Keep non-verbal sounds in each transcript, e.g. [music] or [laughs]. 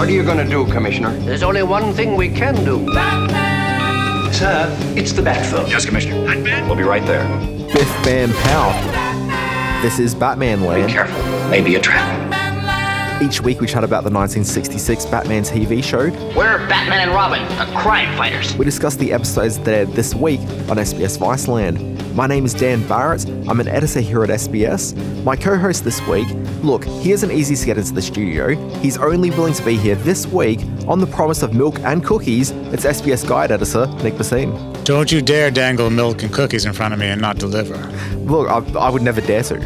What are you going to do, Commissioner? There's only one thing we can do. Batman! Sir, it's the Batphone. Yes, Commissioner. Batman? We'll be right there. Biff Bam Pow. This is Batman Land. Be careful, maybe a trap. Each week we chat about the 1966 Batman TV show. We're Batman and Robin, the crime fighters. We discuss the episodes that aired this week on SBS Viceland. My name is Dan Barrett. I'm an editor here at SBS. My co host this week, look, he isn't easy to get into the studio. He's only willing to be here this week on the promise of milk and cookies. It's SBS Guide editor, Nick Bhasin. Don't you dare dangle milk and cookies in front of me and not deliver. Look, I, I would never dare to.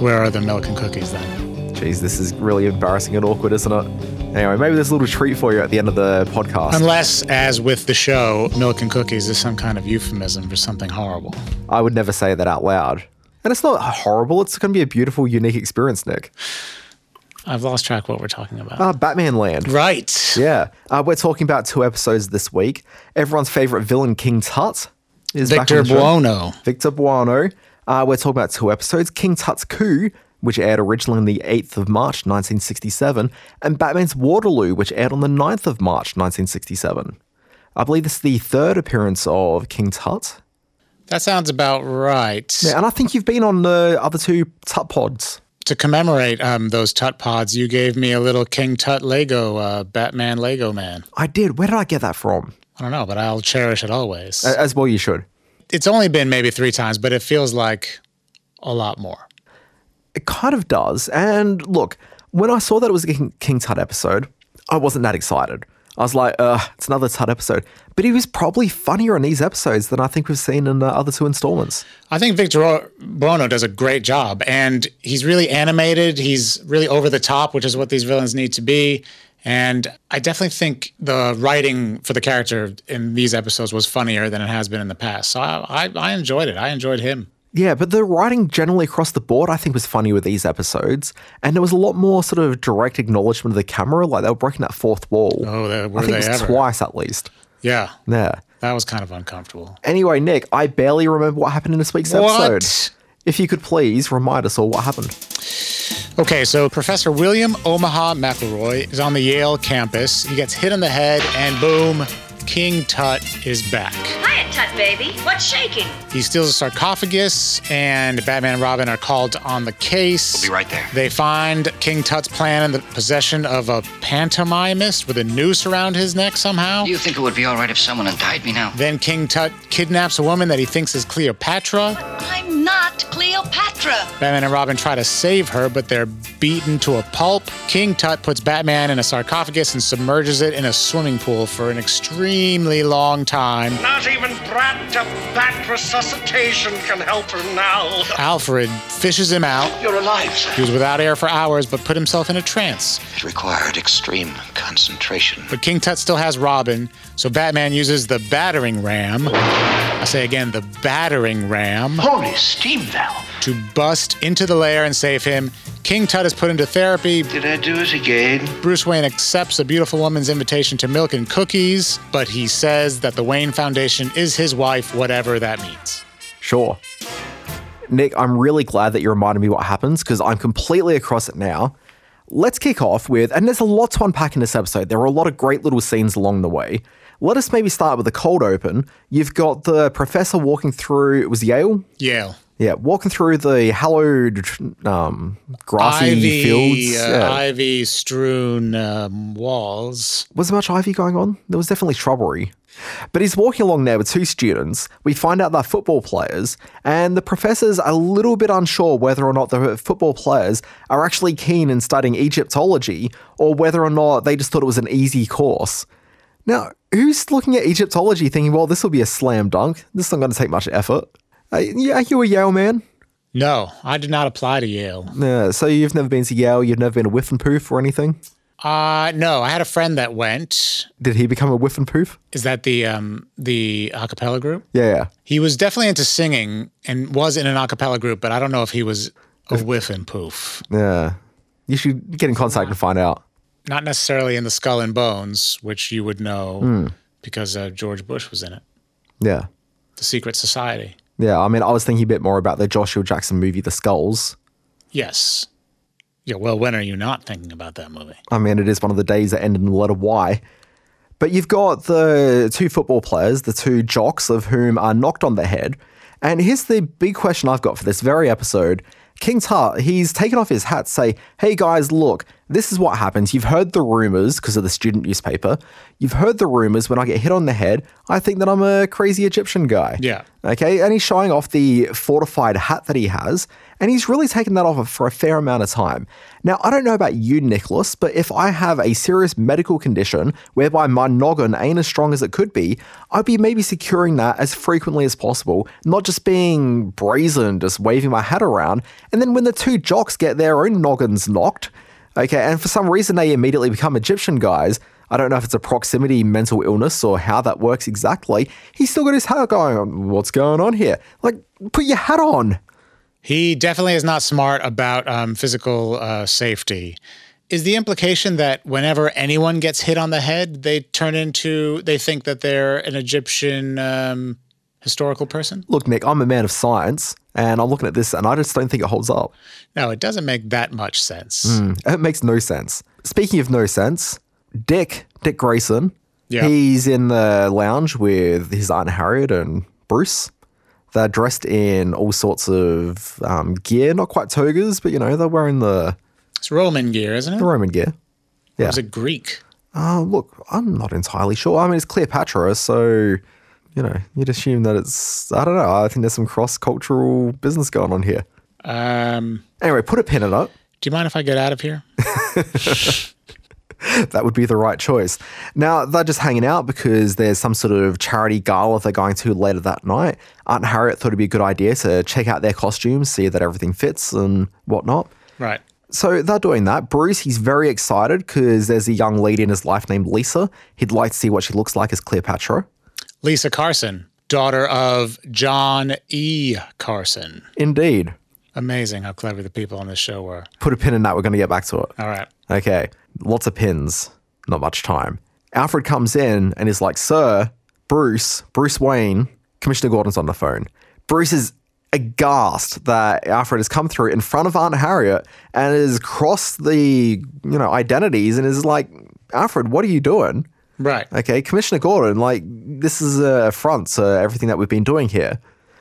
Where are the milk and cookies then? Jeez, this is really embarrassing and awkward, isn't it? Anyway, maybe there's a little treat for you at the end of the podcast. Unless, as with the show, milk and cookies is some kind of euphemism for something horrible. I would never say that out loud. And it's not horrible. It's going to be a beautiful, unique experience, Nick. I've lost track what we're talking about. Uh, Batman Land. right. Yeah. Uh, we're talking about two episodes this week. Everyone's favorite villain, King Tut, is back Victor on. Buono. Victor Buono. Uh, we're talking about two episodes King Tut's Coup, which aired originally on the 8th of March 1967, and Batman's Waterloo, which aired on the 9th of March 1967. I believe this is the third appearance of King Tut. That sounds about right. Yeah, and I think you've been on the other two Tut pods. To commemorate um, those Tut pods, you gave me a little King Tut Lego, uh, Batman Lego man. I did. Where did I get that from? I don't know, but I'll cherish it always. As well, you should. it's only been maybe three times, but it feels like a lot more. It kind of does. And look, when I saw that it was a King, King Tut episode, I wasn't that excited. I was like, uh, it's another Tut episode. But he was probably funnier in these episodes than I think we've seen in the other two installments. I think Victor Buono does a great job, and he's really animated. He's really over the top, which is what these villains need to be. And I definitely think the writing for the character in these episodes was funnier than it has been in the past. So I, I, I enjoyed it. I enjoyed him. Yeah, but the writing generally across the board, I think, was funny with these episodes. And there was a lot more sort of direct acknowledgement of the camera. Like they were breaking that fourth wall. Oh, they- were I think they it was ever? twice at least. Yeah, Yeah. that was kind of uncomfortable. Anyway, Nick, I barely remember what happened in this week's What? episode. If you could please remind us all what happened. Okay, so Professor William Omaha McElroy is on the Yale campus. He gets hit in the head, and boom, King Tut is back. Hiya, baby. What's shaking? He steals a sarcophagus, and Batman and Robin are called on the case. We'll be right there. They find King Tut's plan in the possession of a pantomimist with a noose around his neck somehow. Do you think it would be all right if someone untied me now? Then King Tut kidnaps a woman that he thinks is Cleopatra. I'm not Cleopatra. Batman and Robin try to save her, but they're beaten to a pulp. King Tut puts Batman in a sarcophagus and submerges it in a swimming pool for an extremely long time. Not even brat to bat resuscitation can help her now. Alfred fishes him out. You're alive, sir. He was without air for hours, but put himself in a trance. It required extreme concentration. But King Tut still has Robin, so Batman uses the battering ram. I say again, the battering ram Holy steam valve. to bust into the lair and save him. King Tut is put into therapy. Did I do it again? Bruce Wayne accepts a beautiful woman's invitation to milk and cookies, but he says that the Wayne Foundation is his wife, whatever that means. Sure. Nick, I'm really glad that you reminded me what happens because I'm completely across it now. Let's kick off with, and there's a lot to unpack in this episode. There are a lot of great little scenes along the way. Let us maybe start with the cold open. You've got the professor walking through, it was Yale? Yale. Yeah, walking through the hallowed, um, grassy Ivy, fields. uh, yeah. ivy strewn um, walls. Was there much ivy going on? There was definitely shrubbery. But he's walking along there with two students. We find out they're football players, and the professor's a little bit unsure whether or not the football players are actually keen in studying Egyptology or whether or not they just thought it was an easy course. Now, who's looking at Egyptology thinking, well, this will be a slam dunk? This is not going to take much effort. Uh, yeah, are you a Yale man? No, I did not apply to Yale. Yeah, so you've never been to Yale, you've never been a Whiffenpoof or anything? Uh, no, I had a friend that went. Did he become a Whiffenpoof? Is that the um the a cappella group? Yeah, yeah. He was definitely into singing and was in an a cappella group, but I don't know if he was a Whiffenpoof. Yeah. You should get in contact and find out. Not necessarily in the Skull and Bones, which you would know Hmm. because uh, George Bush was in it. Yeah. The Secret Society. Yeah, I mean, I was thinking a bit more about the Joshua Jackson movie, The Skulls. Yes. Yeah, well, when are you not thinking about that movie? I mean, it is one of the days that end in the letter Y. But you've got the two football players, the two jocks of whom are knocked on the head. And here's the big question I've got for this very episode. King Tut, he's taken off his hat, to say, hey guys, look, this is what happens. You've heard the rumors because of the student newspaper. You've heard the rumors when I get hit on the head, I think that I'm a crazy Egyptian guy. Yeah. Okay. And he's showing off the fortified hat that he has. And he's really taken that off for a fair amount of time. Now, I don't know about you, Nicholas, but if I have a serious medical condition whereby my noggin ain't as strong as it could be, I'd be maybe securing that as frequently as possible, not just being brazen, just waving my hat around. And then when the two jocks get their own noggins knocked, okay, and for some reason they immediately become Egyptian guys, I don't know if it's a proximity mental illness or how that works exactly. He's still got his hat going. What's going on here? Like, put your hat on. He definitely is not smart about um, physical uh, safety. Is the implication that whenever anyone gets hit on the head, they turn into, they think that they're an Egyptian um, historical person? Look, Nick, I'm a man of science, and I'm looking at this, and I just don't think it holds up. No, it doesn't make that much sense. Mm, it makes no sense. Speaking of no sense, Dick, Dick Grayson, Yeah. he's in the lounge with his Aunt Harriet and Bruce. They're dressed in all sorts of um, gear, not quite togas, but you know, they're wearing the, It's Roman gear, isn't it? the Roman gear. Or Yeah. is it Greek? Oh, look, I'm not entirely sure. I mean, it's Cleopatra, so, you know, you'd assume that it's, I don't know. I think there's some cross cultural business going on here. Um, Anyway, put a pin in it. do you mind if I get out of here? [laughs] [laughs] [laughs] that would be the right choice. Now, they're just hanging out because there's some sort of charity gala they're going to later that night. Aunt Harriet thought it'd be a good idea to check out their costumes, see that everything fits and whatnot. Right. So they're doing that. Bruce, he's very excited because there's a young lady in his life named Lisa. He'd like to see what she looks like as Cleopatra. Lisa Carson, daughter of John E. Carson. Indeed. Amazing how clever the people on this show were. Put a pin in that. We're going to get back to it. All right. Okay, lots of pins, not much time. Alfred comes in and is like, Sir, Bruce, Bruce Wayne, Commissioner Gordon's on the phone. Bruce is aghast that Alfred has come through in front of Aunt Harriet and has crossed the, you know, identities and is like, Alfred, what are you doing? Right. Okay, Commissioner Gordon, like, this is a affront to everything that we've been doing here.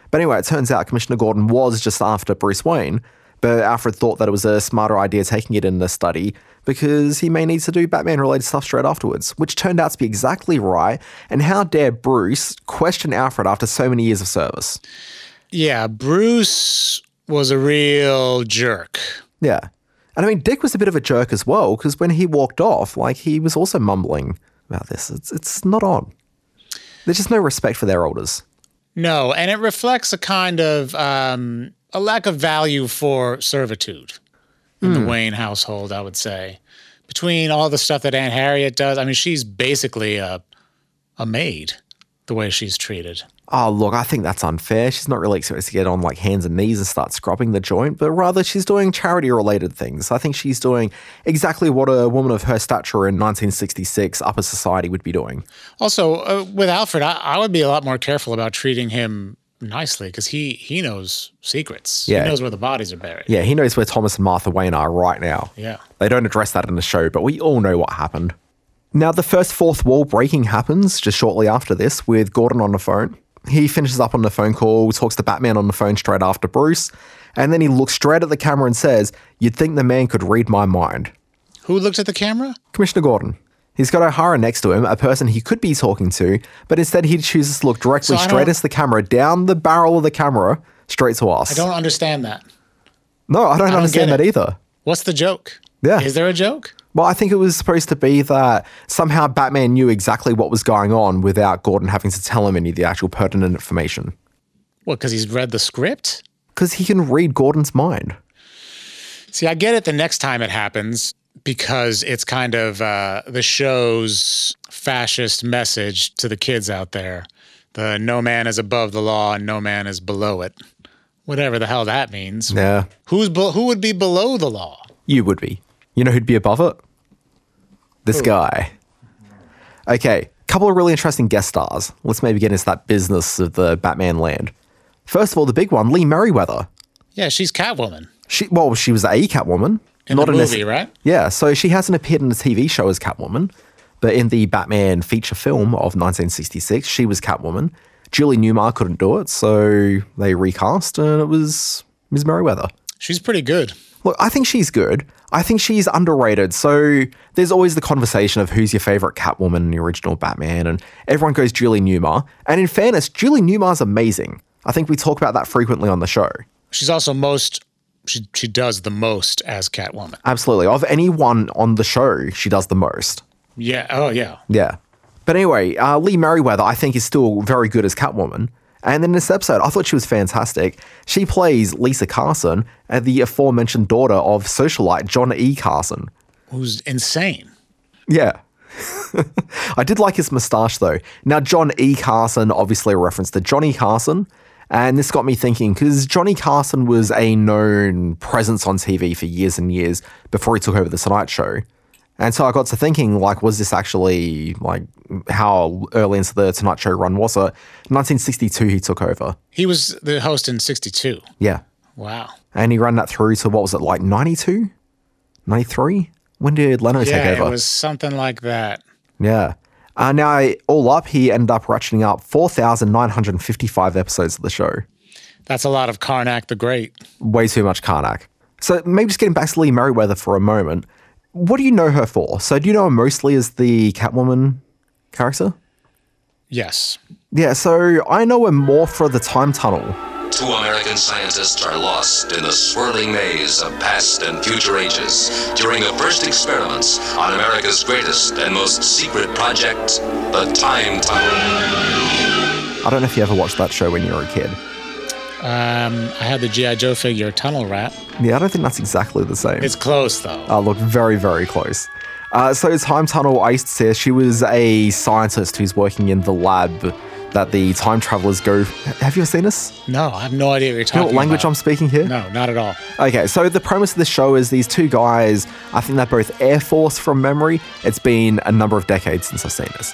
But anyway, it turns out Commissioner Gordon was just after Bruce Wayne, but Alfred thought that it was a smarter idea taking it in the study because he may need to do Batman related stuff straight afterwards, which turned out to be exactly right. And how dare Bruce question Alfred after so many years of service? Yeah, Bruce was a real jerk. Yeah. And I mean, Dick was a bit of a jerk as well because when he walked off, like, he was also mumbling about this. It's, it's not on. There's just no respect for their elders. No, and it reflects a kind of um, a lack of value for servitude in the Wayne household, I would say. Between all the stuff that Aunt Harriet does, I mean, she's basically a a maid the way she's treated. Oh, look, I think that's unfair. She's not really expected to get on like hands and knees and start scrubbing the joint, but rather she's doing charity related things. I think she's doing exactly what a woman of her stature in 1966 upper society would be doing. Also, uh, with Alfred, I, I would be a lot more careful about treating him nicely because he he knows secrets. Yeah. He knows where the bodies are buried. Yeah, he knows where Thomas and Martha Wayne are right now. Yeah. They don't address that in the show, but we all know what happened. Now, the first fourth wall breaking happens just shortly after this with Gordon on the phone. He finishes up on the phone call, talks to Batman on the phone straight after Bruce, and then he looks straight at the camera and says, You'd think the man could read my mind. Who looks at the camera? Commissioner Gordon. He's got O'Hara next to him, a person he could be talking to, but instead he chooses to look directly So I straight don't- into the camera, down the barrel of the camera, straight to us. I don't understand that. no, I don't don't understand get that it. either. What's the joke? Yeah. Is there a joke? Well, I think it was supposed to be that somehow Batman knew exactly what was going on without Gordon having to tell him any of the actual pertinent information. What, because he's read the script? Because he can read Gordon's mind. See, I get it the next time it happens because it's kind of uh, the show's fascist message to the kids out there. The no man is above the law and no man is below it. Whatever the hell that means. Yeah, Who's be- who would be below the law? you would be. You know who'd be above it? This guy. Okay, couple of really interesting guest stars. Let's maybe get into that business of the Batman land. First of all, the big one, Lee Meriwether. Yeah, she's Catwoman. She well, she was a Catwoman. In Not the movie, this- right? Yeah, so she hasn't appeared in the TV show as Catwoman, but in the Batman feature film of 1966, she was Catwoman. Julie Newmar couldn't do it, so they recast, and it was Ms. Meriwether. She's pretty good. Look, I think she's good. I think she's underrated. So there's always the conversation of who's your favorite Catwoman in the original Batman, and everyone goes Julie Newmar. And in fairness, Julie Newmar's amazing. I think we talk about that frequently on the show. She's also most. She she does the most as Catwoman. Absolutely. Of anyone on the show, she does the most. Yeah. Oh yeah. Yeah. But anyway, uh, Lee Meriwether, I think, is still very good as Catwoman. And in this episode, I thought she was fantastic. She plays Lisa Carson, and the aforementioned daughter of socialite John E. Carson. Who's insane. Yeah. [laughs] I did like his moustache though. Now, John E. Carson, obviously a reference to Johnny Carson. And this got me thinking because Johnny Carson was a known presence on TV for years and years before he took over the Tonight Show. And so I got to thinking, like, was this actually like how early into the Tonight Show run was it? 1962, he took over. He was the host in '62. Yeah. Wow. And he ran that through to what was it, like 92? 93? When did Leno Yeah, take over? it was something like that. Yeah. Uh, now, all up, he ended up ratcheting up 4,955 episodes of the show. That's a lot of Carnac the Great. Way too much Carnac. So, maybe just getting back to Lee Meriwether for a moment. What do you know her for? So, do you know her mostly as the Catwoman character? Yes. Yeah, so I know her more for the time tunnel. Two American scientists are lost in the swirling maze of past and future ages during the first experiments on America's greatest and most secret project, the Time Tunnel. I don't know if you ever watched that show when you were a kid. Um, I had the GI Joe figure Tunnel Rat. Yeah, I don't think that's exactly the same. It's close though. Uh, look, very, very close. Uh, so, Time Tunnel, I used to say she was a scientist who's working in the lab that the time travelers go. Have you seen this? No, I have no idea what you're You know what language about. I'm speaking here? No, not at all. Okay, so the premise of the show is these two guys, I think they're both Air Force from memory. It's been a number of decades since I've seen this.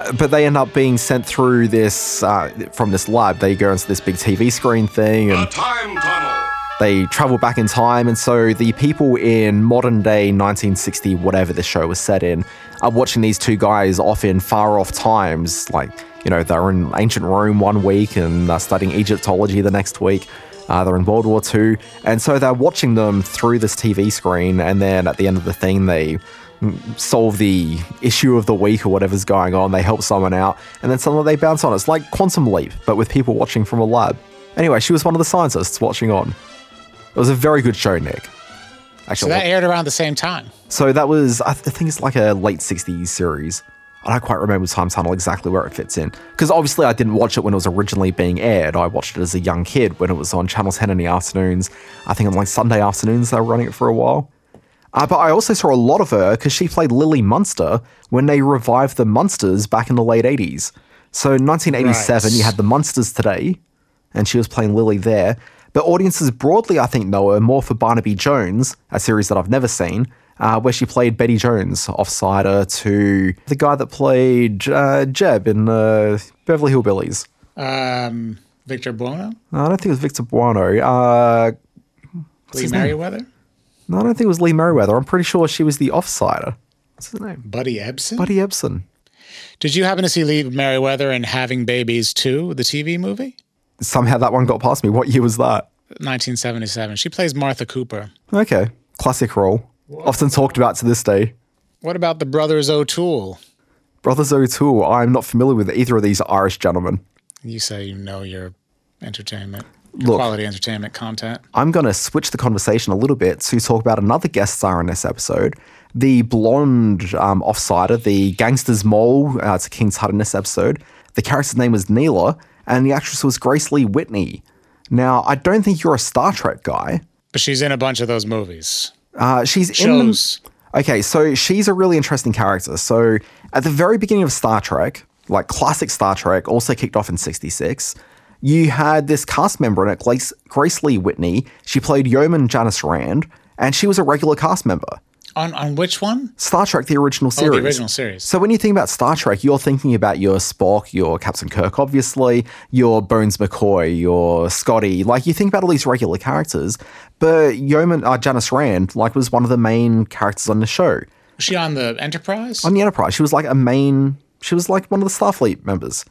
Uh, But they end up being sent through this, uh, from this lab. They go into this big TV screen thing and Time Tunnel. they travel back in time. And so the people in modern day 1960, whatever the show was set in, are watching these two guys off in far off times. Like, you know, they're in ancient Rome one week and they're studying Egyptology the next week. Uh, they're in World War II. And so they're watching them through this TV screen. And then at the end of the thing, they solve the issue of the week or whatever's going on. They help someone out. And then suddenly they bounce on. It's like Quantum Leap, but with people watching from a lab. Anyway, she was one of the scientists watching on. It was a very good show, Nick. Actually, So that aired around the same time. so that was, I think it's like a late 60s series. I don't quite remember Time Tunnel exactly where it fits in. Because obviously I didn't watch it when it was originally being aired. I watched it as a young kid when it was on Channel 10 in the afternoons. I think on like Sunday afternoons they were running it for a while. Uh, but I also saw a lot of her because she played Lily Munster when they revived the Munsters back in the late 80s. So in 1987, Right. you had the Munsters today, and she was playing Lily there. But audiences broadly, I think, know her more for Barnaby Jones, a series that I've never seen, uh, where she played Betty Jones, offsider to the guy that played uh, Jeb in uh, Beverly Hillbillies. Um, Victor Buono, No, I don't think it was Victor Buono. Uh, Lee? Meriwether, no, I don't think it was Lee Meriwether. I'm pretty sure she was the offsider. What's his name? Buddy Ebsen. Buddy Ebsen. Did you happen to see Lee Meriwether in Having Babies 2, the TV movie? Somehow that one got past me. What year was that? 1977. She plays Martha Cooper. Okay. Classic role. Often talked about to this day. What about the Brothers O'Toole? Brothers O'Toole. I'm not familiar with either of these Irish gentlemen. You say you know your entertainment, your Look. quality entertainment content. I'm going to switch the conversation a little bit to talk about another guest star in this episode. The blonde um, offsider, the gangster's mole, uh, it's a King's Hut in this episode. The character's name was Neela, and the actress was Grace Lee Whitney. Now, I don't think you're a Star Trek guy. But she's in a bunch of those movies. Uh, she's in Shows. Okay, so she's a really interesting character. So at the very beginning of Star Trek, like classic Star Trek, also kicked off in '66. You had this cast member in it, Grace, Grace Lee Whitney. She played Yeoman Janice Rand, and she was a regular cast member. On on which one? Star Trek, the original Oh, series. the original series. So when you think about Star Trek, you're thinking about your Spock, your Captain Kirk, obviously, your Bones McCoy, your Scotty. Like you think about all these regular characters, but Yeoman, uh, Janice Rand, like was one of the main characters on the show. Was she on the Enterprise? On the Enterprise, she was like a main. She was like one of the Starfleet members.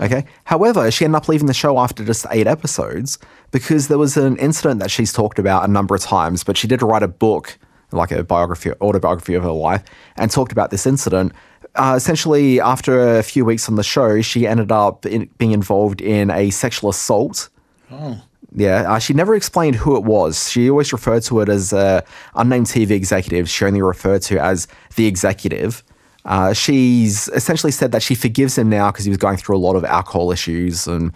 Okay. However, she ended up leaving the show after just eight episodes because there was an incident that she's talked about a number of times, but she did write a book, like a biography, autobiography of her life, and talked about this incident. Uh, essentially, after a few weeks on the show, she ended up in, being involved in a sexual assault. oh. Yeah, uh, she never explained who it was. She always referred to it as a unnamed TV executive. She only referred to as the executive. Uh, she's essentially said that she forgives him now because he was going through a lot of alcohol issues and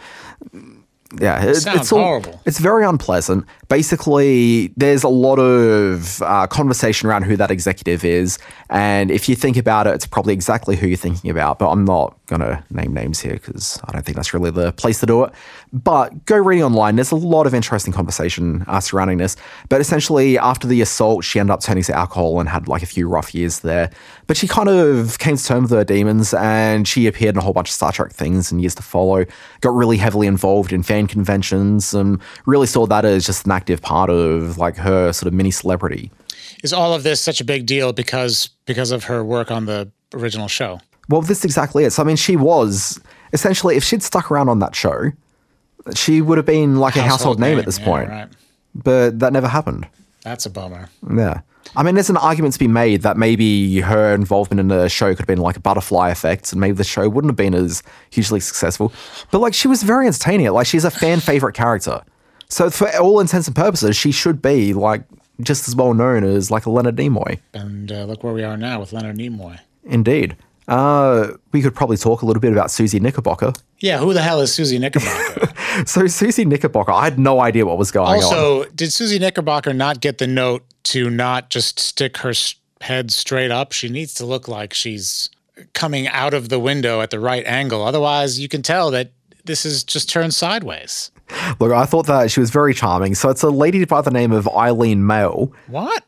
yeah, it, Sounds it's all, horrible. It's very unpleasant. Basically, there's a lot of uh, conversation around who that executive is, and if you think about it, it's probably exactly who you're thinking about. But I'm not gonna name names here because I don't think that's really the place to do it. But go reading online. There's a lot of interesting conversation uh, surrounding this. But essentially, after the assault, she ended up turning to alcohol and had like a few rough years there. But she kind of came to terms with her demons, and she appeared in a whole bunch of Star Trek things in years to follow. Got really heavily involved in fan conventions, and really saw that as just an active part of like her sort of mini celebrity. Is all of this such a big deal because because of her work on the original show? Well, this is exactly it. So, I mean, she was essentially, if she'd stuck around on that show, she would have been like a household name, at this yeah, point. Right. But that never happened. That's a bummer. Yeah. I mean, there's an argument to be made that maybe her involvement in the show could have been like a butterfly effect, and maybe the show wouldn't have been as hugely successful. But like, she was very entertaining. Like, she's a fan [sighs] favorite character. So, for all intents and purposes, she should be like just as well known as like a Leonard Nimoy. And uh, look where we are now with Leonard Nimoy. Indeed. Uh, we could probably talk a little bit about Susie Knickerbocker. Yeah, who the hell is Susie Knickerbocker? [laughs] So, Susie Knickerbocker, I had no idea what was going on. also, did Susie Knickerbocker not get the note to not just stick her head straight up? She needs to look like she's coming out of the window at the right angle. Otherwise, you can tell that this is just turned sideways. Look, I thought that she was very charming. So, it's a lady by the name of Aileen Mehle. What?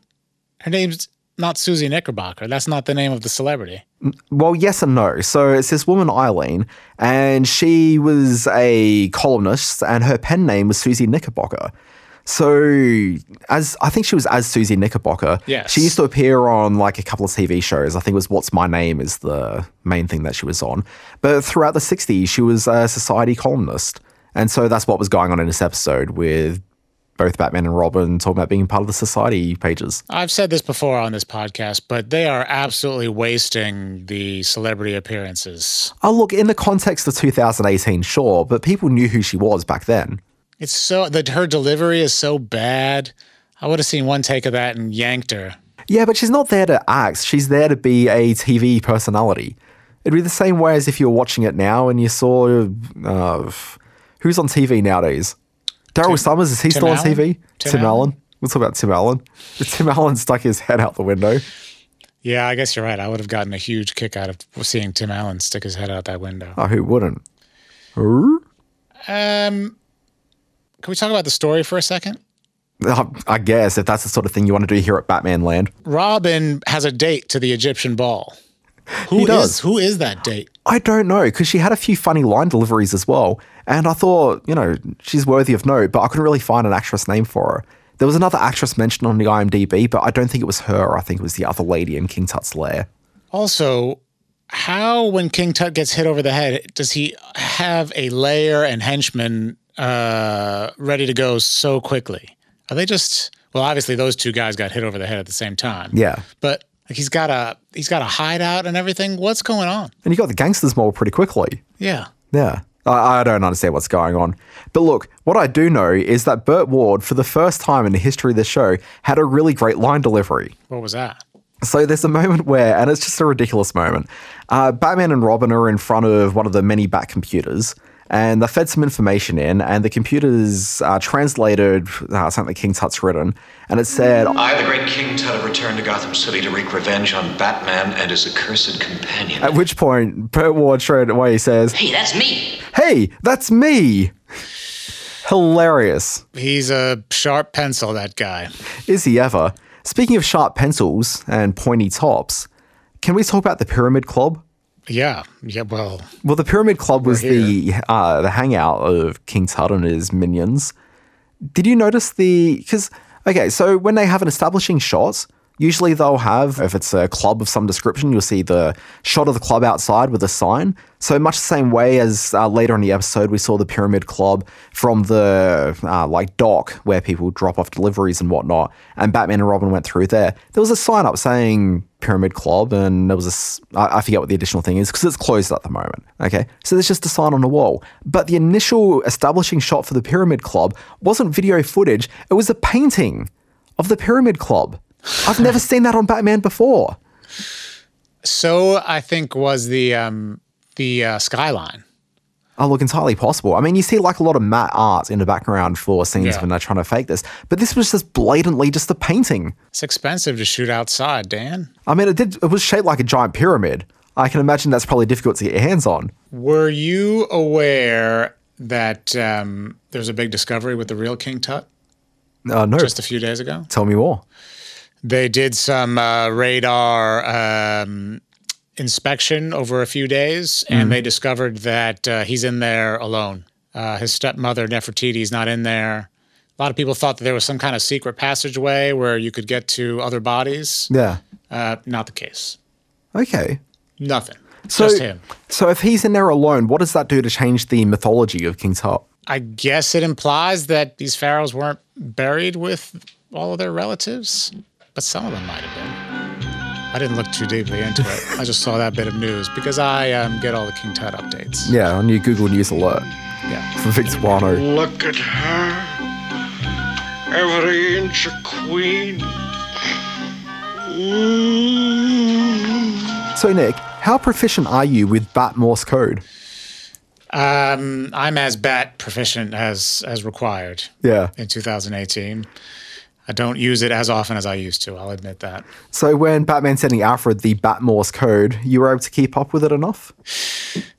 Her name's not Susie Knickerbocker. That's not the name of the celebrity. Well, yes and no. So it's this woman, Aileen, and she was a columnist, and her pen name was Susie Knickerbocker. So, as I think she was as Susie Knickerbocker. Yes. She used to appear on like a couple of TV shows. I think it was What's My Name is the main thing that she was on. But throughout the 60s, she was a society columnist. And so that's what was going on in this episode with both Batman and Robin talking about being part of the society pages. I've said this before on this podcast, but they are absolutely wasting the celebrity appearances. Oh, look, in the context of 2018, sure, but people knew who she was back then. It's so that her delivery is so bad. I would have seen one take of that and yanked her. Yeah, but she's not there to act. She's there to be a TV personality. It'd be the same way as if you were watching it now and you saw uh, who's on TV nowadays. Daryl Somers is he Tim still on TV? Tim Tim, Allen? Allen. We'll talk about Tim Allen. Tim Allen stuck his head out the window. Yeah, I guess you're right. I would have gotten a huge kick out of seeing Tim Allen stick his head out that window. Oh, who wouldn't? Um, can we talk about the story for a second? Uh, I guess if that's the sort of thing you want to do here at Batman Land. Robin has a date to the Egyptian ball. [laughs] Who He does. is- who is that date? I don't know because she had a few funny line deliveries as well, and I thought, you know, she's worthy of note, but I couldn't really find an actress name for her. There was another actress mentioned on the IMDb, but I don't think it was her. I think it was the other lady in King Tut's lair. Also, how when King Tut gets hit over the head, does he have a lair and henchmen uh, ready to go so quickly? Are they just well? Obviously, those two guys got hit over the head at the same time. Yeah, but like he's got a he's got a hideout and everything. What's going on? and you got the gangsters mob pretty quickly. Yeah. Yeah. I, I don't understand what's going on. But look, what I do know is that Burt Ward, for the first time in the history of the show, had a really great line delivery. What was that? So there's a moment where, and it's just a ridiculous moment. Uh, Batman and Robin are in front of one of the many Bat computers, and they fed some information in, and the computers uh, translated uh, something that King Tut's written, and it said, I, the great King Tut, have returned to Gotham City to wreak revenge on Batman and his accursed companion. At which point, Burt Ward straight away says, Hey, that's me. Hey, that's me! Hilarious. He's a sharp pencil. That guy. Is he ever? Speaking of sharp pencils and pointy tops, can we talk about the Pyramid Club? Yeah, yeah. Well, Well, the Pyramid Club was the uh, the hangout of King Tut and his minions. Did you notice the? Because okay, so when they have an establishing shot, usually they'll have if it's a club of some description, you'll see the shot of the club outside with a sign. So much the same way as uh, later in the episode, we saw the Pyramid Club from the uh, like dock where people drop off deliveries and whatnot, and Batman and Robin went through there. There was a sign up saying Pyramid Club, and there was a I forget what the additional thing is because it's closed at the moment. Okay, so there's just a sign on the wall. But the initial establishing shot for the Pyramid Club wasn't video footage; it was a painting of the Pyramid Club. I've never [laughs] seen that on Batman before. so I think was the um, the uh, skyline. Oh, look, entirely possible. I mean, you see like a lot of matte art in the background for scenes Yeah. when they're trying to fake this, but this was just blatantly just a painting. It's expensive to shoot outside, Dan. I mean, it did. It was shaped like a giant pyramid. I can imagine that's probably difficult to get your hands on. Were you aware that um, there's a big discovery with the real King Tut Uh, no, just a few days ago? tell me more. They did some uh, radar um, inspection over a few days, and they discovered that uh, he's in there alone. Uh, his stepmother Nefertiti is not in there. A lot of people thought that there was some kind of secret passageway where you could get to other bodies. Yeah. Uh, not the case. Okay. Nothing. So, Just him. so if he's in there alone, what does that do to change the mythology of King's Tut? I guess it implies that these pharaohs weren't buried with all of their relatives, but some of them might have been. I didn't look too deeply into it. I just saw that bit of news because I um, get all the King Tut updates. Yeah, on your Google News alert Yeah. for Victor Buono. Look at her. Every inch a queen. Mm. So, Nick, how proficient are you with Bat Morse code? Um, I'm as bat proficient as as required Yeah. in 2018. I don't use it as often as I used to. I'll admit that. So when Batman's sending Alfred the Bat Morse code, you were able to keep up with it enough?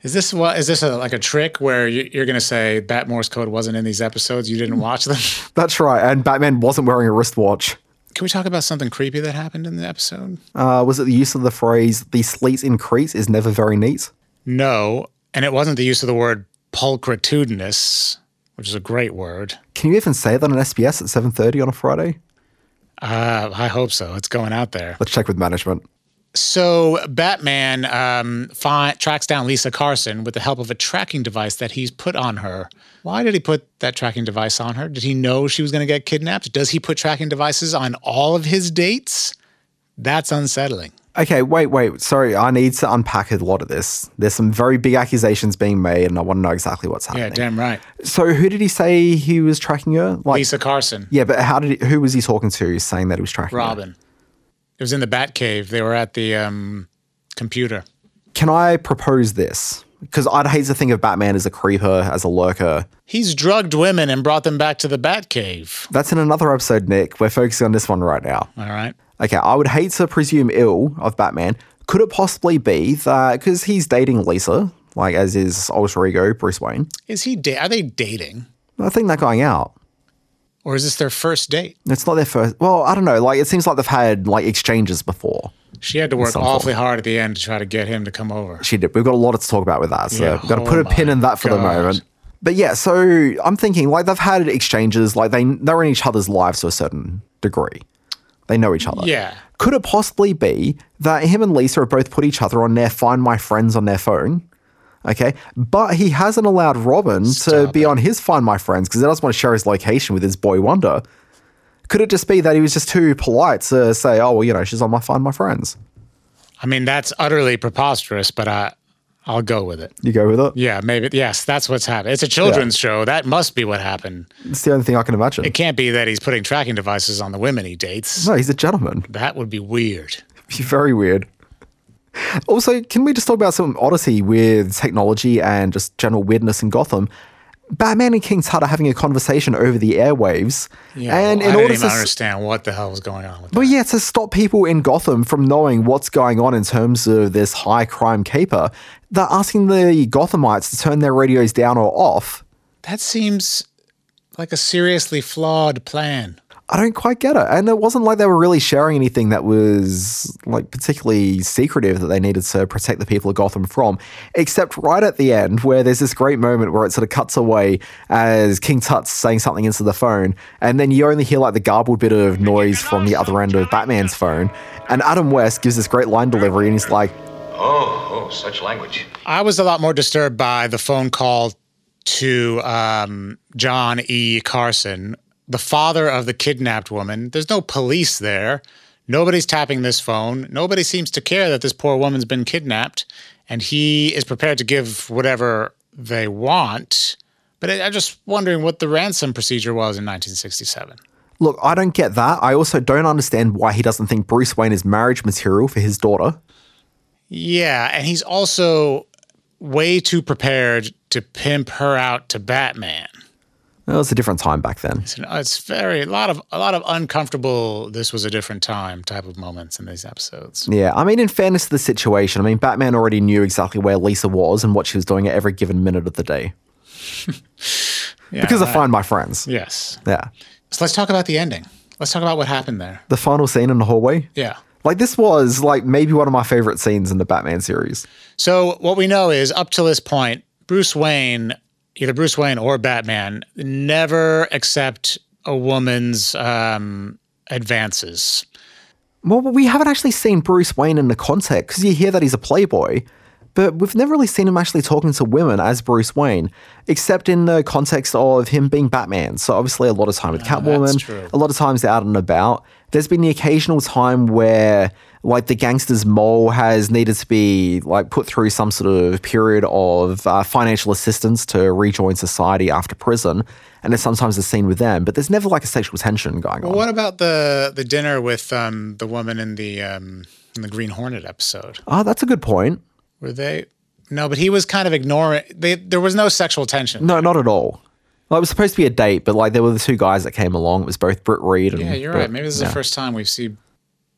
Is this what? Is this a, like a trick where you, you're going to say Bat Morse code wasn't in these episodes? You didn't watch them? [laughs] That's right. And Batman wasn't wearing a wristwatch. Can we talk about something creepy that happened in the episode? Uh, was it the use of the phrase "the sleet in Crete is never very neat"? No, and it wasn't the use of the word pulchritudinous, which is a great word. Can you even say that on SBS at seven thirty on a Friday? Uh, I hope so. It's going out there. Let's check with management. So Batman um, tracks down Lisa Carson with the help of a tracking device that he's put on her. Why did he put that tracking device on her? Did he know she was going to get kidnapped? Does he put tracking devices on all of his dates? That's unsettling. Okay, wait, wait. Sorry, I need to unpack a lot of this. There's some very big accusations being made, and I want to know exactly what's happening. Yeah, damn right. So, who did he say he was tracking her? Like, Lisa Carson, yeah, but how did he, who was he talking to? Saying that he was tracking her? Robin. It was in the Batcave. They were at the um, computer. Can I propose this? Because I'd hate to think of Batman as a creeper, as a lurker. He's drugged women and brought them back to the Batcave. That's in another episode, Nick. We're focusing on this one right now. All right. Okay, I would hate to presume ill of Batman. Could it possibly be that because he's dating Lisa, like as his alter ego, Bruce Wayne? Is he? Da- are they dating, I think they're going out. Or is this their first date? It's not their first. Well, I don't know. Like it seems like they've had like exchanges before. She had to work awfully form. hard at the end to try to get him to come over. She did. We've got a lot to talk about with that, so Yeah. we've got to Oh put a pin in that for the moment. But yeah, so I'm thinking like they've had exchanges, like they they're in each other's lives to a certain degree. They know each other. Yeah. Could it possibly be that him and Lisa have both put each other on their Find My Friends on their phone? Okay. But he hasn't allowed Robin to be it. on his Find My Friends because he doesn't want to share his location with his boy Wonder. Could it just be that he was just too polite to say, oh, well, you know, she's on my Find My Friends? I mean, that's utterly preposterous, but I, I'll go with it. You go with it? Yeah, maybe. Yes, that's what's happened. It's a children's show. That must be what happened. It's the only thing I can imagine. It can't be that he's putting tracking devices on the women he dates. No, he's a gentleman. That would be weird. Be [laughs] very weird. [laughs] Also, can we just talk about some oddity with technology and just general weirdness in Gotham? Batman and King Tut are having a conversation over the airwaves, Yeah, and well, in I order to understand what the hell was going on with that. Yeah, to stop people in Gotham from knowing what's going on in terms of this high crime caper, they're asking the Gothamites to turn their radios down or off. That seems like a seriously flawed plan. I don't quite get it. And it wasn't like they were really sharing anything that was like particularly secretive that they needed to protect the people of Gotham from, except right at the end where there's this great moment where it sort of cuts away as King Tut's saying something into the phone, and then you only hear like the garbled bit of noise from the other end of Batman's phone, and Adam West gives this great line delivery, and he's like, Oh, oh, such language. I was a lot more disturbed by the phone call to um, John E. Carson, the father of the kidnapped woman. There's no police there. Nobody's tapping this phone. Nobody seems to care that this poor woman's been kidnapped, and he is prepared to give whatever they want. But I- I'm just wondering what the ransom procedure was in 1967. Look, I don't get that. I also don't understand why he doesn't think Bruce Wayne is marriage material for his daughter. Yeah, and he's also way too prepared to pimp her out to Batman. It was a different time back then. It's, it's very a lot of a lot of uncomfortable. This was a different time type of moments in these episodes. Yeah, I mean, in fairness to the situation, I mean, Batman already knew exactly where Lisa was and what she was doing at every given minute of the day. [laughs] Yeah, because right. Find My Friends. Yes. Yeah. So let's talk about the ending. Let's talk about what happened there. The final scene in the hallway. Yeah. Like, this was like maybe one of my favorite scenes in the Batman series. So what we know is up to this point, Bruce Wayne, either Bruce Wayne or Batman, never accept a woman's um, advances. Well, but we haven't actually seen Bruce Wayne in the context because you hear that he's a playboy, but we've never really seen him actually talking to women as Bruce Wayne, except in the context of him being Batman. So obviously, a lot of time with Catwoman, a lot of times out and about. There's been the occasional time where, like, the gangster's mole has needed to be like put through some sort of period of uh, financial assistance to rejoin society after prison, and there's sometimes a scene with them, but there's never like a sexual tension going Well, on. what about the the dinner with um, the woman in the um, in the Green Hornet episode? Oh, that's a good point. Were they? No, but he was kind of ignoring. They, there was no sexual tension. No, not at all. Well, it was supposed to be a date, but like there were the two guys that came along. It was both Britt Reed and Yeah, you're right. Maybe this is yeah. the first time we see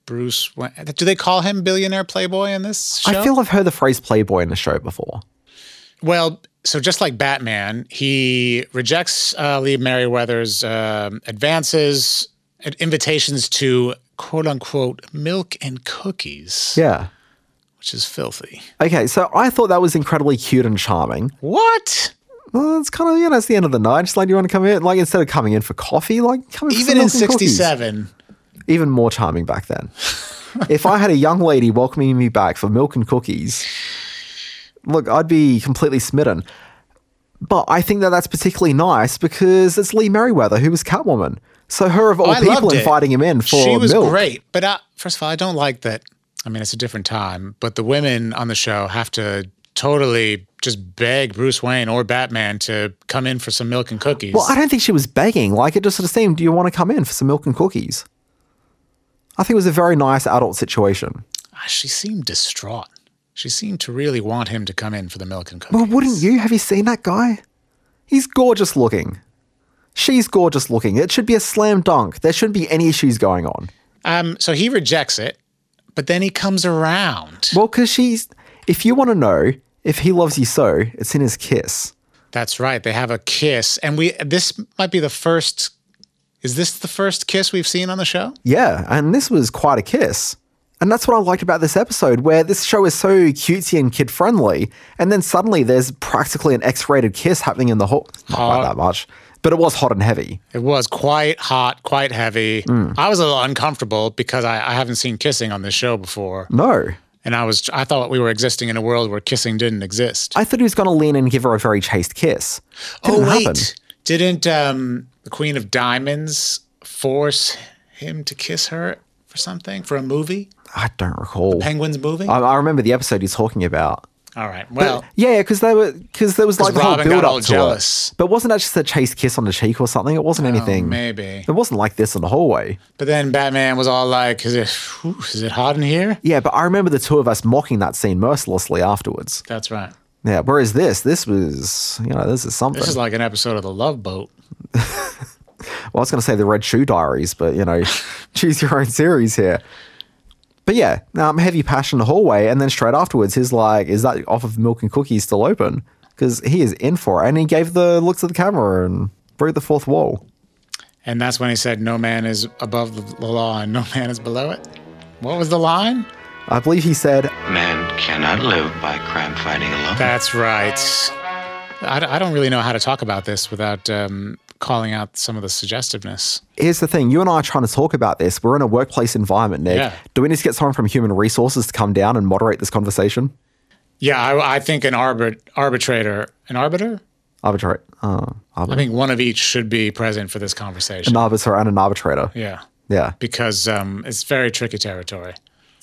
Bruce. Wayne. Do they call him billionaire playboy in this show? I feel I've heard the phrase "playboy" in the show before. Well, so just like Batman, he rejects uh, Lee Meriwether's um, advances, invitations to quote unquote milk and cookies, Yeah. which is filthy. Okay, so I thought that was incredibly cute and charming. What? Well, it's kind of you know it's the end of the night. Just like you want to come in, like instead of coming in for coffee, like come in for Even in milk and cookies. '67, even more charming back then. if I had a young lady welcoming me back for milk and cookies, look, I'd be completely smitten. But I think that that's particularly nice because it's Lee Meriwether who was Catwoman. So her of all I people inviting him in for she was milk. great. But uh, first of all, I don't like that. I mean, it's a different time, but the women on the show have to totally just beg Bruce Wayne or Batman to come in for some milk and cookies. Well, I don't think she was begging. Like it just sort of seemed, do you want to come in for some milk and cookies? I think it was a very nice adult situation. Ah, she seemed distraught. She seemed to really want him to come in for the milk and cookies. Well, wouldn't you? Have you seen that guy? He's gorgeous looking. She's gorgeous looking. It should be a slam dunk. There shouldn't be any issues going on. Um, so he rejects it, but then he comes around. Well, because she's. If you want to know if he loves you so, it's in his kiss. That's right. They have a kiss, and we. This might be the first. Is this the first kiss we've seen on the show? Yeah, and this was quite a kiss. And that's what I liked about this episode, where this show is so cutesy and kid friendly, and then suddenly there's practically an X rated kiss happening in the whole. Not Hot. quite that much, but it was hot and heavy. It was quite hot, quite heavy. Mm. I was a little uncomfortable because I, I haven't seen kissing on this show before, No. and I was I thought we were existing in a world where kissing didn't exist. I thought he was going to lean and give her a very chaste kiss. oh Didn't wait, happen. Didn't um, the Queen of Diamonds force him to kiss her for something for a movie? I don't recall. Penguins movie? I, I remember the episode he's talking about. All right. Well, Yeah, because they were because there was like the whole Robin build all up to jealous. it. But wasn't that just a chase kiss on the cheek or something? It wasn't anything. Oh, maybe. It wasn't like this in the hallway. But then Batman was all like, "Is it whew, is it hot in here?" Yeah, but I remember the two of us mocking that scene mercilessly afterwards. That's right. Yeah, whereas this, this was, you know, this is something. This is like an episode of The Love Boat. [laughs] well, I was going to say the Red Shoe Diaries, but you know, [laughs] choose your own series here. But yeah, now I'm heavy passion in the hallway, and then straight afterwards, he's like, "Is that off of Milk and Cookies still open?" Because he is in for it, and he gave the look to the camera and broke the fourth wall. And that's when he said, No man is above the law and no man is below it. What was the line? I believe he said, Man cannot live by crime fighting alone. That's right. I, I don't really know how to talk about this without um, calling out some of the suggestiveness. Here's the thing you and I are trying to talk about this. We're in a workplace environment, Nick. Yeah. Do we need to get someone from human resources to come down and moderate this conversation? Yeah, I, I think an arbit, arbitrator, an arbiter? Arbitrate. Uh, I think one of each should be present for this conversation. An arbiter and an arbitrator. Yeah, Yeah. because um, it's very tricky territory.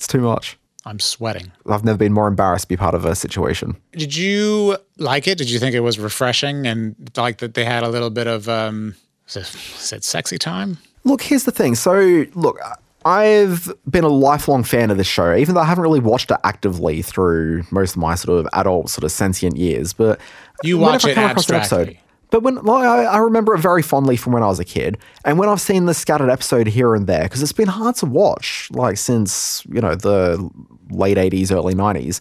It's too much. I'm sweating. I've never been more embarrassed to be part of a situation. Did you like it? Did you think it was refreshing and like that they had a little bit of um, is it sexy time? Look, here's the thing. So, look, I've been a lifelong fan of this show, even though I haven't really watched it actively through most of my sort of adult, sort of sentient years. But You watch it across an abstractly. But when well, I, I remember it very fondly from when I was a kid, and when I've seen the scattered episode here and there, because it's been hard to watch, like since you know the late '80s, early '90s.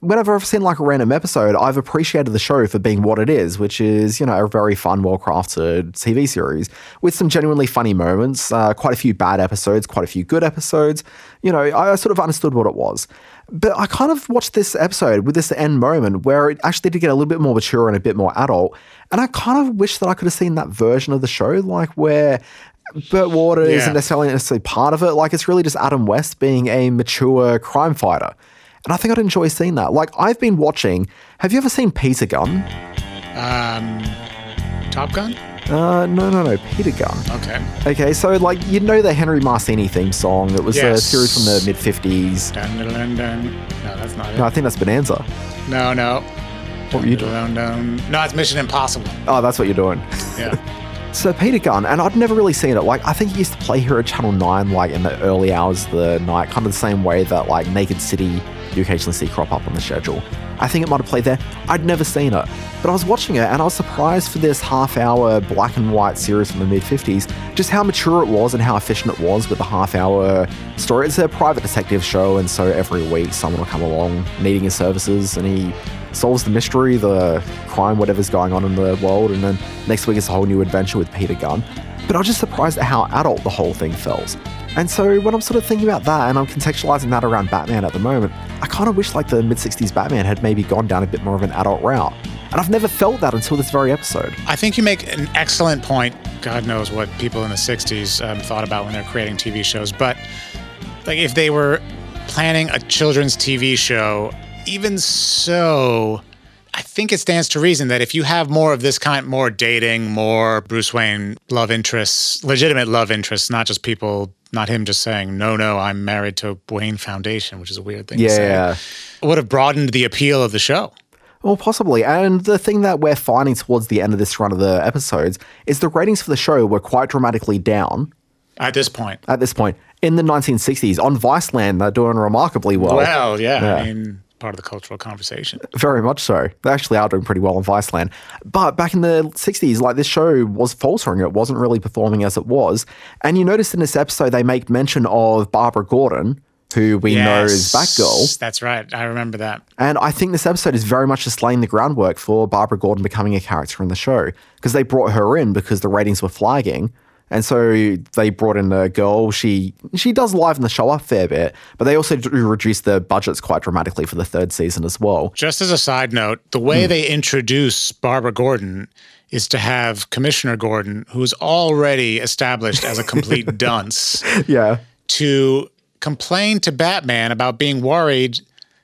Whenever I've seen like a random episode, I've appreciated the show for being what it is, which is you know a very fun, well crafted TV series with some genuinely funny moments, uh, quite a few bad episodes, quite a few good episodes. You know, I sort of understood what it was. But I kind of watched this episode with this end moment where it actually did get a little bit more mature and a bit more adult. And I kind of wish that I could have seen that version of the show, like where Burt Ward Yeah. isn't necessarily necessarily part of it. Like it's really just Adam West being a mature crime fighter. And I think I'd enjoy seeing that. Like I've been watching. Have you ever seen Peter Gunn? Um, Top Gun? Uh, no, no, no, Peter Gunn. Okay. Okay, so like you know the Henry Mancini theme song. It was a series from the mid '50s. Dun, dun, dun, dun. No, that's not it. No, I think that's Bonanza. No, no. What were you doing? Dun. No, it's Mission Impossible. Oh, that's what you're doing. Yeah. [laughs] So Peter Gunn, and I'd never really seen it. Like I think he used to play here at Channel Nine, like in the early hours of the night, kind of the same way that like Naked City you occasionally see crop up on the schedule. I think it might have played there. I'd never seen it, but I was watching it and I was surprised for this half-hour black and white series from the mid '50s, just how mature it was and how efficient it was with the half-hour story. It's a private detective show, and so every week someone will come along needing his services, and he solves the mystery, the crime, whatever's going on in the world, and then next week it's a whole new adventure with Peter Gunn. But I was just surprised at how adult the whole thing felt. And so when I'm sort of thinking about that and I'm contextualizing that around Batman at the moment, I kind of wish like the mid 60s Batman had maybe gone down a bit more of an adult route. And I've never felt that until this very episode. I think you make an excellent point. God knows what people in the 60s um, thought about when they're creating TV shows. But like if they were planning a children's TV show, even so, I think it stands to reason that if you have more of this kind, more dating, more Bruce Wayne love interests, legitimate love interests, not just people, not him just saying, no, no, I'm married to Wayne Foundation, which is a weird thing to say, Yeah. would have broadened the appeal of the show. Well, possibly. And the thing that we're finding towards the end of this run of the episodes is the ratings for the show were quite dramatically down At this point. at this point. In the 1960s, on Viceland, they're doing remarkably well. Well, yeah, Yeah. I mean, part of the cultural conversation. Very much so. They actually are doing pretty well in Viceland. But back in the 60s, like this show was faltering. It wasn't really performing as it was. And you notice in this episode, they make mention of Barbara Gordon, who we know is Batgirl. That's right. I remember that. And I think this episode is very much just laying the groundwork for Barbara Gordon becoming a character in the show because they brought her in because the ratings were flagging. And so they brought in a girl. She she does liven the show up a fair bit, but they also do reduce the budgets quite dramatically for the third season as well. Just as a side note, the way they introduce Barbara Gordon is to have Commissioner Gordon, who's already established as a complete [laughs] dunce, Yeah. to complain to Batman about being worried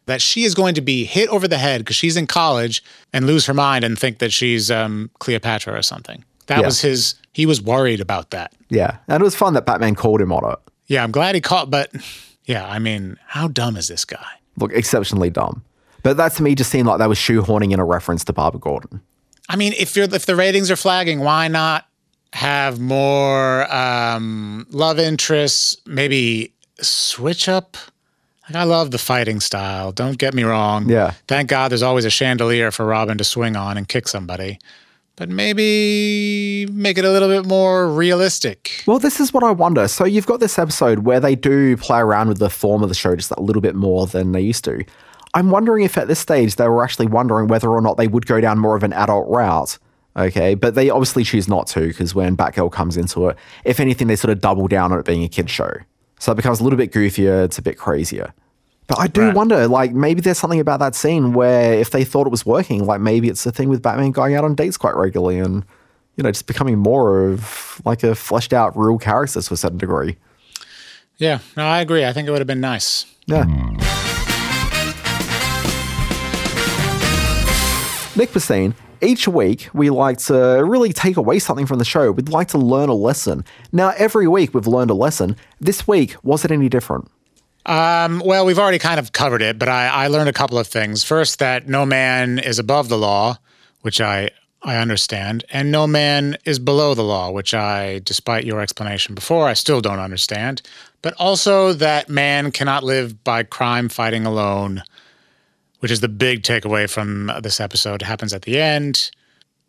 that she is going to be hit over the head because she's in college and lose her mind and think that she's um, Cleopatra or something. That was his, he was worried about that. Yeah. And it was fun that Batman called him on it. Yeah, I'm glad he caught, but yeah, I mean, how dumb is this guy? Look, exceptionally dumb. But that to me just seemed like they were shoehorning in a reference to Barbara Gordon. I mean, if you're if the ratings are flagging, why not have more um, love interests? Maybe switch up. Like I love the fighting style. Don't get me wrong. Yeah. Thank God there's always a chandelier for Robin to swing on and kick somebody. But maybe make it a little bit more realistic. Well, this is what I wonder. So you've got this episode where they do play around with the form of the show just a little bit more than they used to. I'm wondering if at this stage they were actually wondering whether or not they would go down more of an adult route Okay, but they obviously choose not to because when Batgirl comes into it, if anything, they sort of double down on it being a kid show. So it becomes a little bit goofier, it's a bit crazier. But I do Right. wonder, like, maybe there's something about that scene where if they thought it was working, like maybe it's the thing with Batman going out on dates quite regularly and, you know, just becoming more of like a fleshed out real character to a certain degree. Yeah, no, I agree. I think it would have been nice. Yeah. Nick Bhasin, each week we like to really take away something from the show. We'd like to learn a lesson. Now, every week we've learned a lesson. This week, was it any different? Um, well, we've already kind of covered it, but I, I learned a couple of things. First, that no man is above the law, which I I understand, and no man is below the law, which I, despite your explanation before, I still don't understand. But also that man cannot live by crime fighting alone, which is the big takeaway from this episode. It happens at the end.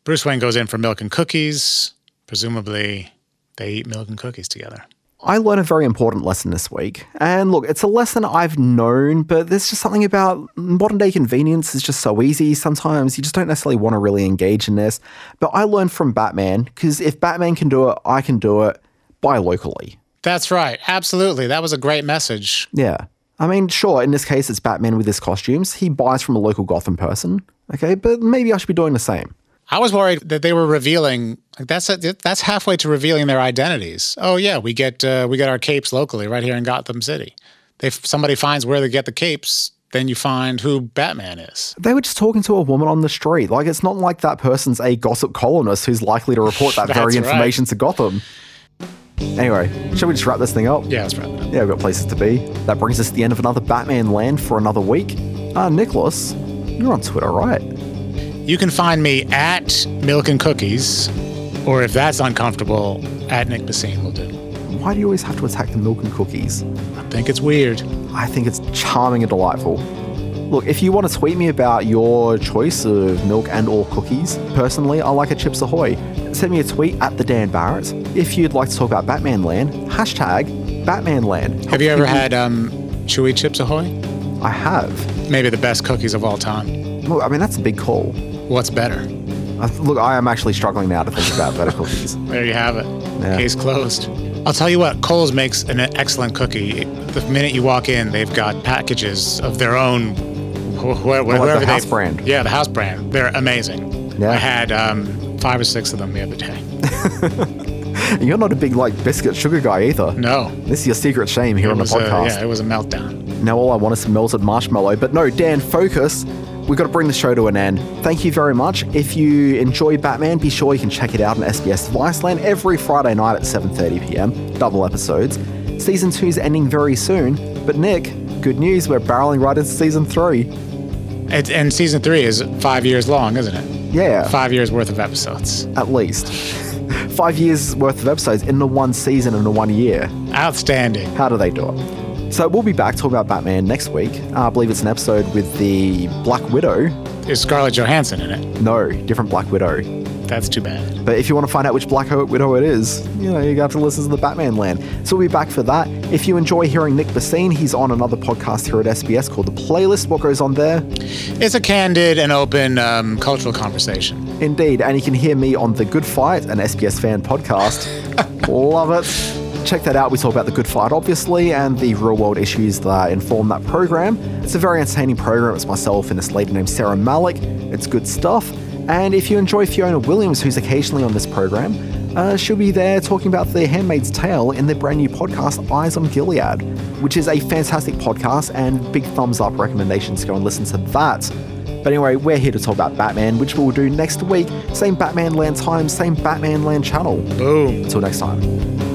Bruce Wayne goes in for milk and cookies. Presumably, they eat milk and cookies together. I learned a very important lesson this week. And look, it's a lesson I've known, but there's just something about modern day convenience is just so easy. Sometimes you just don't necessarily want to really engage in this. But I learned from Batman because if Batman can do it, I can do it. Buy locally. That's right. Absolutely. That was a great message. Yeah. I mean, sure, in this case, it's Batman with his costumes. He buys from a local Gotham person. Okay, but maybe I should be doing the same. I was worried that they were revealing like that's that's halfway to revealing their identities. Oh yeah, we get uh, we get our capes locally right here in Gotham City. If somebody finds where they get the capes, then you find who Batman is. They were just talking to a woman on the street. Like, it's not like that person's a gossip columnist who's likely to report that [laughs] very That's right. information to Gotham. Anyway, shall we just wrap this thing up? Yeah, that's right. Yeah, we've got places to be. That brings us to the end of another Batman Land for another week. Uh, Nicholas, you're on Twitter, right? You can find me at Milk and Cookies, or if that's uncomfortable, at Nick Bhasin will do. Why do you always have to attack the milk and cookies? I think it's weird. I think it's charming and delightful. Look, if you want to tweet me about your choice of milk and or cookies, personally, I like a Chips Ahoy. Send me a tweet at the Dan Barrett. If you'd like to talk about Batman Land, hashtag Batman Land. Have you ever had um, Chewy Chips Ahoy? I have. Maybe the best cookies of all time. Look, I mean, that's a big call. What's better? Look, I am actually struggling now to think about better cookies. [laughs] There you have it. Yeah. Case closed. I'll tell you what, Coles makes an excellent cookie. The minute you walk in, they've got packages of their own, wh- wh- Oh, the house brand. Yeah, the house brand. They're amazing. Yeah. I had um, five or six of them the other day. [laughs] You're not a big, like, biscuit sugar guy either. No, This is your secret shame here it on the was a, podcast. yeah, it was a meltdown. Now all I want is some melted marshmallow. But no, Dan, focus. We've got to bring the show to an end. Thank you very much. If you enjoy Batman, be sure you can check it out on SBS Viceland every Friday night at 7.30 p.m. Double episodes. Season 2's ending very soon. But Nick, good news, we're barreling right into season 3. It, and season three is five years long, isn't it? Yeah, Five years worth of episodes. at least. [laughs] Five years worth of episodes in the one season in the one year. Outstanding. How do they do it? So we'll be back talking about Batman next week. Uh, I believe it's an episode with the Black Widow. Is Scarlett Johansson in it? No, different Black Widow. That's too bad. But if you want to find out which Black Widow it is, you know, you got to listen to the Batman Land. So we'll be back for that. If you enjoy hearing Nick Bhasin, he's on another podcast here at SBS called The Playlist. What goes on there? It's a candid and open um, cultural conversation. Indeed. And you can hear me on The Good Fight, an SBS fan podcast. [laughs] Love it. Check that out. We talk about the good fight, obviously, and the real world issues that inform that program. It's a very entertaining program. It's myself and this lady named Sarah Malik. It's good stuff. And if you enjoy Fiona Williams, who's occasionally on this program, uh, she'll be there talking about The Handmaid's Tale in their brand new podcast, Eyes on Gilead, which is a fantastic podcast and big thumbs up recommendations go and listen to that. But anyway, we're here to talk about Batman, which we'll do next week. Same Batman Land time, same Batman Land channel. Boom. Until next time.